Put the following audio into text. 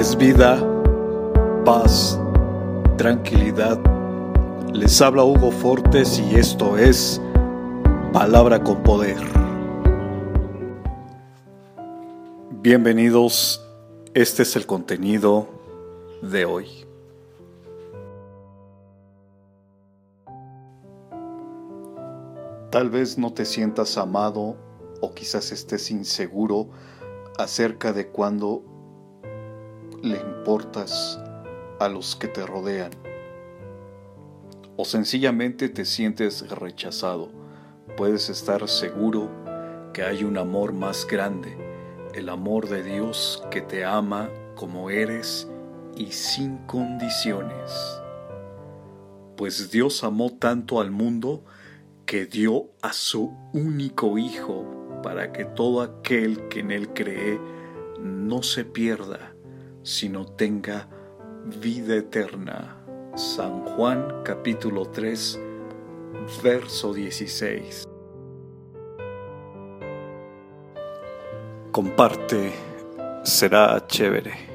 es vida, paz, tranquilidad. Les habla Hugo Fortes y esto es Palabra con Poder. Bienvenidos, este es el contenido de hoy. Tal vez no te sientas amado o quizás estés inseguro acerca de cuándo le importas a los que te rodean. O sencillamente te sientes rechazado. Puedes estar seguro que hay un amor más grande, el amor de Dios que te ama como eres y sin condiciones. Pues Dios amó tanto al mundo que dio a su único Hijo para que todo aquel que en Él cree no se pierda, sino tenga vida eterna. San Juan capítulo 3, verso 16. Comparte, será chévere.